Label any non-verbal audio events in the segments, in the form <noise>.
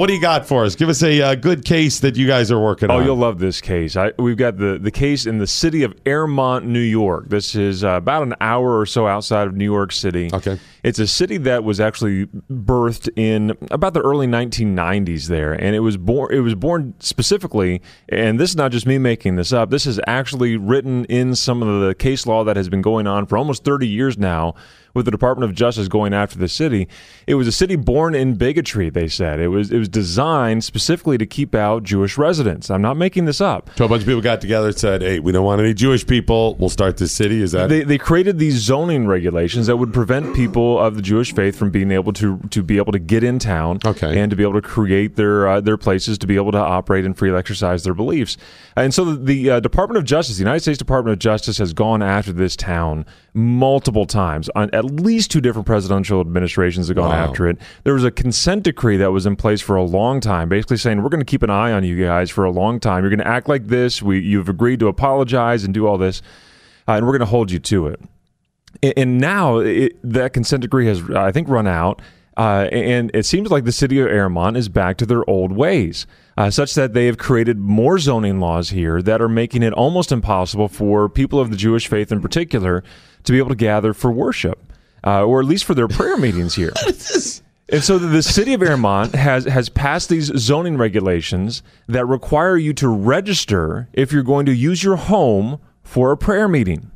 What do you got for us? Give us a uh, good case that you guys are working Oh, on. Oh, you'll love this case. I, we've got the, the case in the city of Airmont, New York. This is uh, about an hour or so outside of New York City. Okay. It's a city that was actually birthed in about the early 1990s there, and it was born. It was born specifically, and this is not just me making this up. This is actually written in some of the case law that has been going on for almost 30 years now. With the Department of Justice going after the city, it was a city born in bigotry. They said it was it was designed specifically to keep out Jewish residents. I'm not making this up. So a bunch of people got together and said, "Hey, we don't want any Jewish people. We'll start this city." Is that They, they created these zoning regulations that would prevent people of the Jewish faith from being able to to be able to get in town, Okay. and to be able to create their uh, their places to be able to operate and freely exercise their beliefs. And so the, the uh, Department of Justice, the United States Department of Justice, has gone after this town multiple times. On at least two different presidential administrations have gone Wow. after it. There was a consent decree that was in place for a long time, basically saying we're going to keep an eye on you guys for a long time. You're going to act like this. We you've agreed to apologize and do all this, uh, and we're going to hold you to it. And- And now it, that consent decree has, I think, run out. Uh, and it seems like the city of Airmont is back to their old ways, uh, such that they have created more zoning laws here that are making it almost impossible for people of the Jewish faith in particular to be able to gather for worship, uh, or at least for their prayer meetings here. <laughs> And so the city of Airmont has has passed these zoning regulations that require you to register if you're going to use your home for a prayer meeting.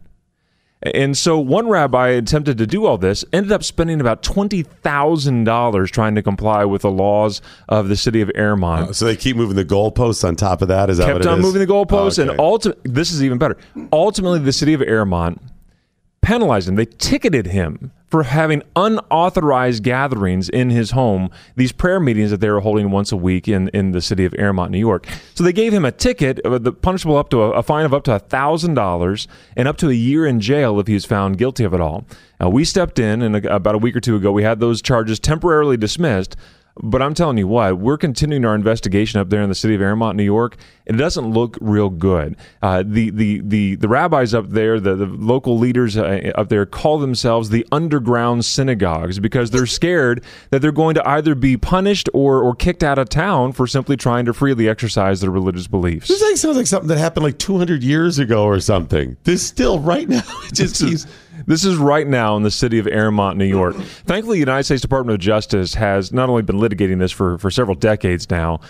And so one rabbi attempted to do all this, ended up spending about twenty thousand dollars trying to comply with the laws of the city of Airmont. Oh, so? They keep moving the goalposts on top of that. Is that what Kept on is? moving the goalposts, oh, Okay. and ulti- this is even better. Ultimately, the city of Airmont penalized him. They ticketed him for having unauthorized gatherings in his home, these prayer meetings that they were holding once a week in, in the city of Airmont, New York. So they gave him a ticket, uh, the punishable up to a, a fine of up to $1,000 and up to a year in jail if he was found guilty of it all. We stepped in, and a- about a week or two ago, we had those charges temporarily dismissed. But I'm telling you what, we're continuing our investigation up there in the city of Airmont, New York. And it doesn't look real good. Uh, the, the the the rabbis up there, the, the local leaders uh, up there, call themselves the underground synagogues because they're scared that they're going to either be punished or or kicked out of town for simply trying to freely exercise their religious beliefs. This like sounds like something that happened like 200 years ago or something. This still right now. <laughs> It just keeps. This is right now in the city of Airmont, New York. Thankfully, the United States Department of Justice has not only been litigating this for, for several decades now,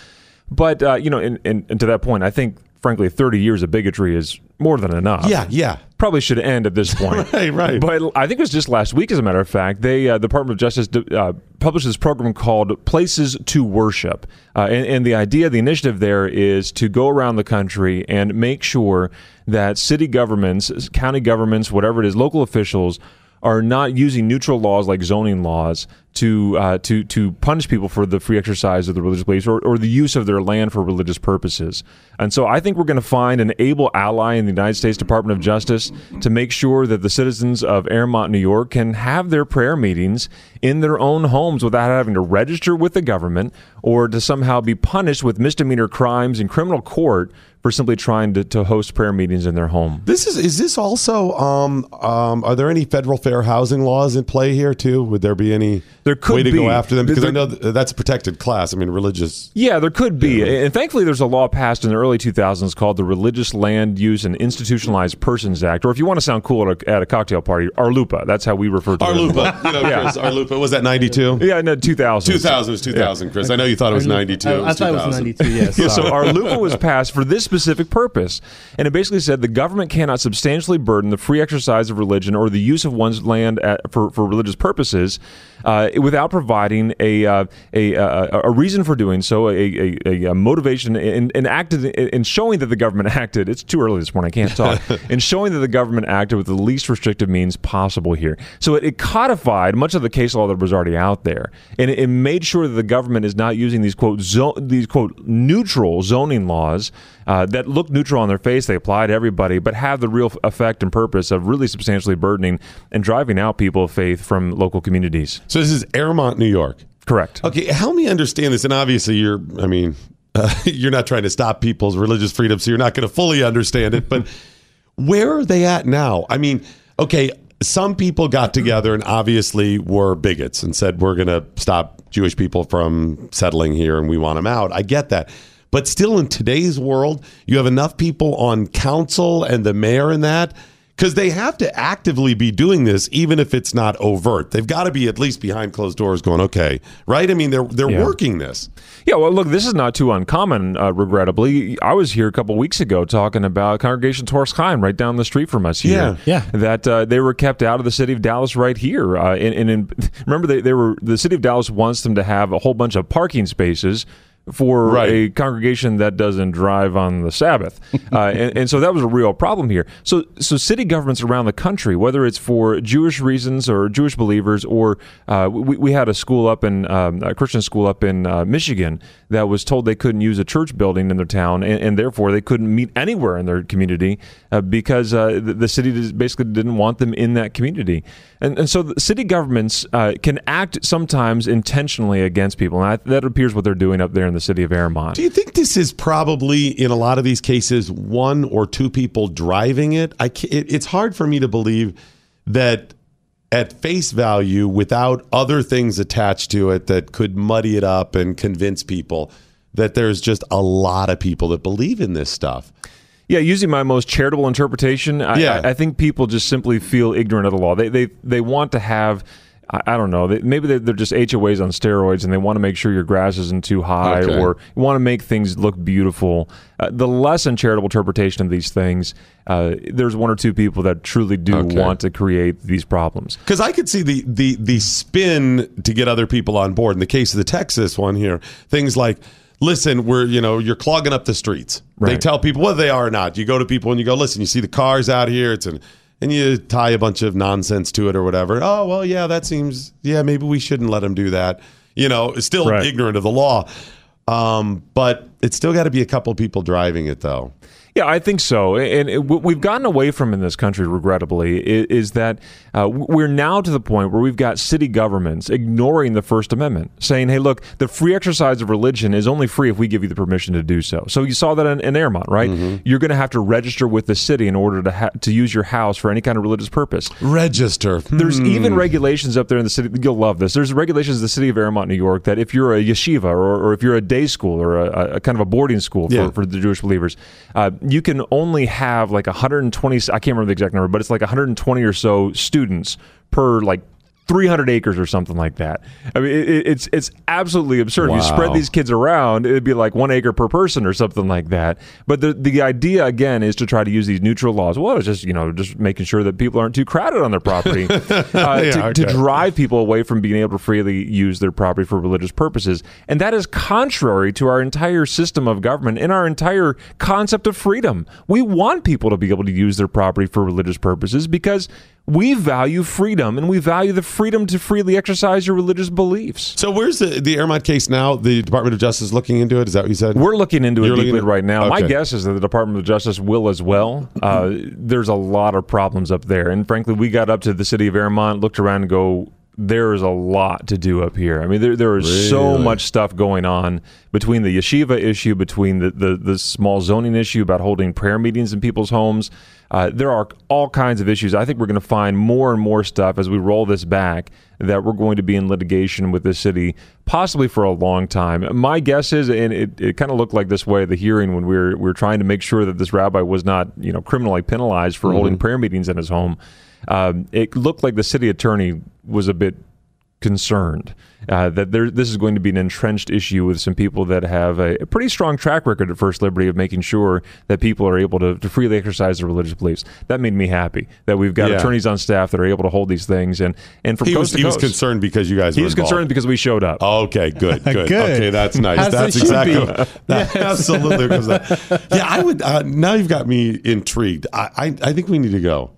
but uh, you know, and, and, and to that point, I think frankly, 30 years of bigotry is more than enough. Yeah, yeah. Probably should end at this <laughs> point. Right, right. But I think it was just last week, as a matter of fact, they uh, the Department of Justice uh, published this program called Places to Worship, uh, and, and the idea, the initiative there is to go around the country and make sure that city governments, county governments, whatever it is, local officials are not using neutral laws like zoning laws to uh, to to punish people for the free exercise of the religious beliefs or, or the use of their land for religious purposes. And so I think we're going to find an able ally in the United States Department of Justice to make sure that the citizens of Airmont, New York, can have their prayer meetings in their own homes without having to register with the government or to somehow be punished with misdemeanor crimes in criminal court for simply trying to, to host prayer meetings in their home. This is is this also um um are there any federal fair housing laws in play here too? Would there be any There could way to be. go after them because I know that's a protected class. I mean religious Yeah, there could be. And thankfully, there's a law passed in the early 2000s called the Religious Land Use and Institutionalized Persons Act, or if you want to sound cool at a, at a cocktail party, RLUIPA. That's how we refer to it. RLUIPA, <laughs> you know, Yeah. Chris, RLUIPA was that 92? Yeah, no, 2000. 2000 was 2000, Chris. I know you thought it was 92. I, it I was thought it was 2000. 92, yes. Yeah, so sorry. RLUIPA was passed for this specific purpose. And it basically said the government cannot substantially burden the free exercise of religion or the use of one's land at, for, for religious purposes uh, without providing a, uh, a, a, a reason for doing so, a, a, a motivation, and, and acted in showing that the government acted. It's too early this morning, I can't talk. <laughs> in showing that the government acted with the least restrictive means possible here. So it, it codified much of the case law that was already out there. And it, it made sure that the government is not using these, quote, zo- these, quote, neutral zoning laws uh, that look neutral on their face, they apply to everybody, but have the real effect and purpose of really substantially burdening and driving out people of faith from local communities. So this is Airmont, New York. Correct. Okay, help me understand this. And obviously, you're, I mean, <laughs> uh, you're not trying to stop people's religious freedom, so you're not going to fully understand it. But <laughs> where are they at now? I mean, okay, some people got together and obviously were bigots and said we're going to stop Jewish people from settling here and we want them out. I get that. But still in today's world, you have enough people on council and the mayor and that because they have to actively be doing this even if it's not overt. They've got to be at least behind closed doors going, "Okay, right?" I mean, they're they're Yeah. working this. Yeah, well, look, this is not too uncommon, uh, regrettably. I was here a couple weeks ago talking about Congregation Toras Chaim right down the street from us here. Yeah. Yeah. That uh, they were kept out of the city of Dallas right here. Uh, and, and in, <laughs> remember, they, they were the city of Dallas wants them to have a whole bunch of parking spaces for Right. a congregation that doesn't drive on the Sabbath, <laughs> uh, and, and so that was a real problem here. So, so city governments around the country, whether it's for Jewish reasons or Jewish believers, or uh, we, we had a school up in um, a Christian school up in uh, Michigan that was told they couldn't use a church building in their town, and, and therefore they couldn't meet anywhere in their community uh, because uh, the, the city basically didn't want them in that community. And, and so the city governments uh, can act sometimes intentionally against people, and I, that appears what they're doing up there in the city of Airmont. Do you think this is probably in a lot of these cases one or two people driving it? I it, it's hard for me to believe that at face value, without other things attached to it that could muddy it up and convince people, that there's just a lot of people that believe in this stuff. Yeah, using my most charitable interpretation, I, Yeah. I, I think people just simply feel ignorant of the law. They they they want to have. I I don't know. Maybe they're, they're just HOAs on steroids, and they want to make sure your grass isn't too high, Okay. or want to make things look beautiful. Uh, the less than charitable interpretation of these things, uh, there's one or two people that truly do Okay. want to create these problems. Because I could see the, the the spin to get other people on board. In the case of the Texas one here, things like, listen, we're you know you're clogging up the streets. They tell people whether they are or not. You go to people and you go, listen, you see the cars out here. It's an and you tie a bunch of nonsense to it or whatever. Oh well, yeah, that seems yeah. Maybe we shouldn't let them do that. You know, still Right. ignorant of the law. Um, but it's still got to be a couple people driving it though. Yeah, I think so. And it, what we've gotten away from in this country, regrettably, is, is that uh, we're now to the point where we've got city governments ignoring the First Amendment, saying, hey, look, the free exercise of religion is only free if we give you the permission to do so. So you saw that in, in Airmont, right? You're going to have to register with the city in order to, ha- to use your house for any kind of religious purpose. Register. There's even regulations up there in the city. You'll love this. There's regulations in the city of Airmont, New York, that if you're a yeshiva or, or if you're a day school or a, a kind of a boarding school for, Yeah. for the Jewish believers, uh, you can only have like 120. I can't remember the exact number, but it's like 120 or so students per like 300 acres or something like that. I mean, it, it- it's it's absolutely absurd. If you spread these kids around, it'd be like one acre per person or something like that. But the the idea again is to try to use these neutral laws. Well, it's just you know just making sure that people aren't too crowded on their property <laughs> uh, to, to okay. drive people away from being able to freely use their property for religious purposes, and that is contrary to our entire system of government and our entire concept of freedom. We want people to be able to use their property for religious purposes because we value freedom and we value the freedom to freely exercise your religious beliefs. So where's the the Airmont case now? The Department of Justice looking into it. Is that what you said? We're looking into it You're looking deeply at- right now. My guess is that the Department of Justice will as well. Uh, there's a lot of problems up there, and frankly, we got up to the city of Airmont, looked around, and go. There is a lot to do up here. I mean, there there is so much stuff going on between the yeshiva issue, between the, the, the small zoning issue about holding prayer meetings in people's homes. Uh, there are all kinds of issues. I think we're going to find more and more stuff as we roll this back that we're going to be in litigation with the city, possibly for a long time. My guess is, and it, it kind of looked like this way at the hearing when we were we were trying to make sure that this rabbi was not you know criminally penalized for holding prayer meetings in his home. Um, it looked like the city attorney was a bit concerned uh, that there, this is going to be an entrenched issue with some people that have a, a pretty strong track record at First Liberty of making sure that people are able to, to freely exercise their religious beliefs. That made me happy that we've got Yeah. attorneys on staff that are able to hold these things and and from he coast was to he was concerned because you guys. He were was involved. concerned because we showed up. Okay, good, <laughs> good. Good. Okay, that's nice. As that's exactly be. <laughs> that, absolutely. that- yeah, I would. Uh, now you've got me intrigued. I, I I think we need to go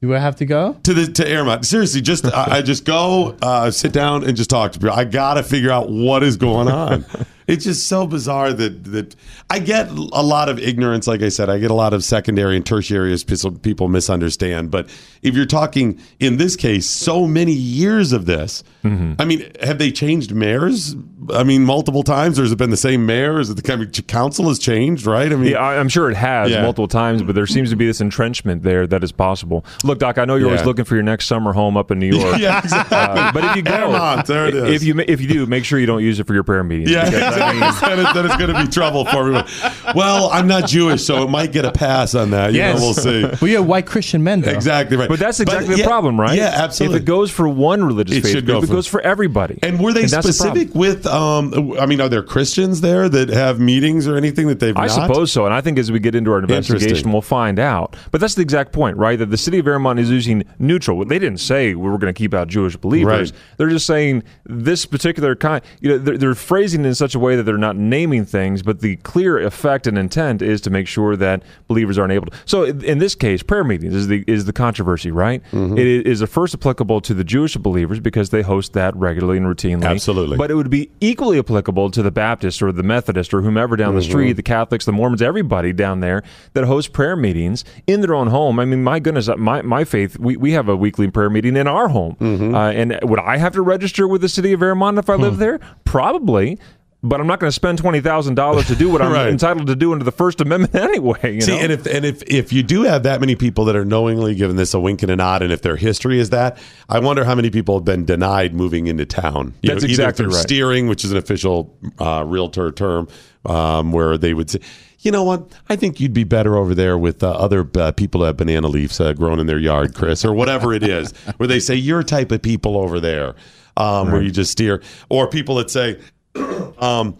Do I have to go? to the to Airmont. Seriously, just I, I just go uh, sit down and just talk to people. I gotta figure out what is going on. <laughs> It's just so bizarre that that I get a lot of ignorance. Like I said, I get a lot of secondary and tertiary as people misunderstand. But if you're talking in this case, so many years of this, I mean, have they changed mayors I mean, multiple times, or has it been the same mayor? Is it the I mean, council has changed, right? I mean, Yeah, I'm sure it has Yeah. multiple times, but there seems to be this entrenchment there that is possible. Look, Doc, I know you're always looking for your next summer home up in New York. <laughs> yeah, exactly. Uh, but if you go, there it is. if you if you do, make sure you don't use it for your prayer meetings. Yeah, because, <laughs> I mean, exactly. then, it, then it's going to be trouble for everyone. Well, I'm not Jewish, so it might get a pass on that. You Yes. know, we'll see. Well, you're white Christian men, though. Exactly right. But that's exactly the yeah, problem, right? Yeah, absolutely. If it goes for one religious It faith should group, go it for- goes for everybody. And were they that's the specific with? Um, I mean, are there Christians there that have meetings or anything that they've? I not? suppose so, and I think as we get into our investigation, we'll find out. But that's the exact point, right? That the city of Airmont is using neutral. They didn't say we were going to keep out Jewish believers. Right. They're just saying this particular kind. You know, they're, they're phrasing it in such a way that they're not naming things, but the clear effect and intent is to make sure that believers aren't able to. So in this case, prayer meetings is the is the controversy, right? Mm-hmm. It is first applicable to the Jewish believers because they host that regularly and routinely. Absolutely. But it would be equally applicable to the Baptist or the Methodist or whomever down the street, the Catholics, the Mormons, everybody down there that host prayer meetings in their own home. I mean, my goodness, uh, my, my faith, we, we have a weekly prayer meeting in our home. Uh, and would I have to register with the city of Airmont if I lived there? Probably. But I'm not going to spend twenty thousand dollars to do what I'm <laughs> Right. entitled to do under the First Amendment <laughs> anyway. You See, know? and if and if if you do have that many people that are knowingly giving this a wink and a nod, and if their history is that, I wonder how many people have been denied moving into town. You That's either exactly right. Steering, which is an official uh, realtor term, um, where they would say, you know what, I think you'd be better over there with uh, other uh, people that have banana leaves uh, grown in their yard, Chris, or whatever it is, <laughs> where they say your type of people over there, um, where you just steer, or people that say. <clears throat> um,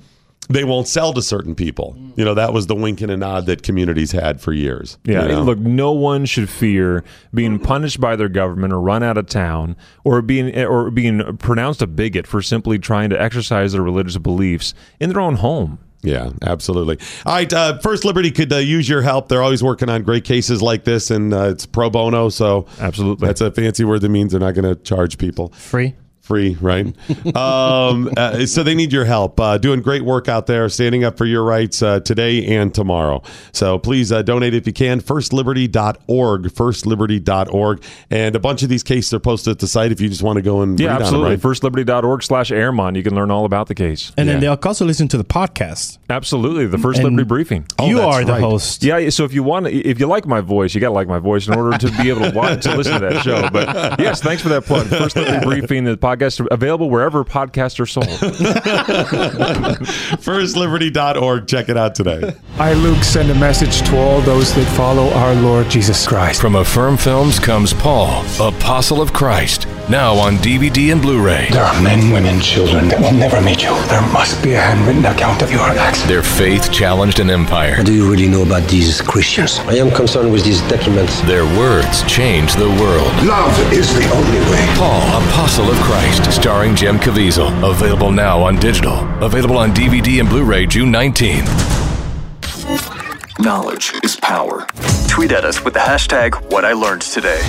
they won't sell to certain people. You know, that was the wink and a nod that communities had for years. Yeah, you know? look, no one should fear being punished by their government or run out of town or being or being pronounced a bigot for simply trying to exercise their religious beliefs in their own home. Yeah, absolutely. All right, uh, First Liberty could uh, use your help. They're always working on great cases like this, and uh, it's pro bono. So Absolutely. that's a fancy word that means they're not going to charge people. Free. Free, right? um, uh, so they need your help. Uh, doing great work out there, standing up for your rights uh, today and tomorrow. So please uh, donate if you can. FirstLiberty.org, FirstLiberty.org. And a bunch of these cases are posted at the site if you just want to go and Yeah, read on absolutely. them, right? FirstLiberty.org slash Airmont. You can learn all about the case. And Yeah. then they'll also listen to the podcast. Absolutely. The First And Liberty Briefing. you Oh, that's are the right. host. Yeah, so if you want, if you like my voice, you got to like my voice in order to be able to watch, to listen to that show. But yes, thanks for that plug. First Liberty <laughs> Briefing, the podcast available wherever podcasts are sold. <laughs> FirstLiberty.org. Check it out today. I, Luke, send a message to all those that follow our Lord Jesus Christ. From Affirm Films comes Paul, Apostle of Christ, now on DVD and Blu ray. There are men, women, children that will never meet you. There must be a handwritten account of your acts. Their faith challenged an empire. What do you really know about these Christians? I am concerned with these documents. Their words changed the world. Love is the only way. Paul, Apostle of Christ, starring Jim Caviezel. Available now on digital. Available on DVD and Blu ray June 19th. Knowledge is power. Tweet at us with the hashtag What I Learned Today.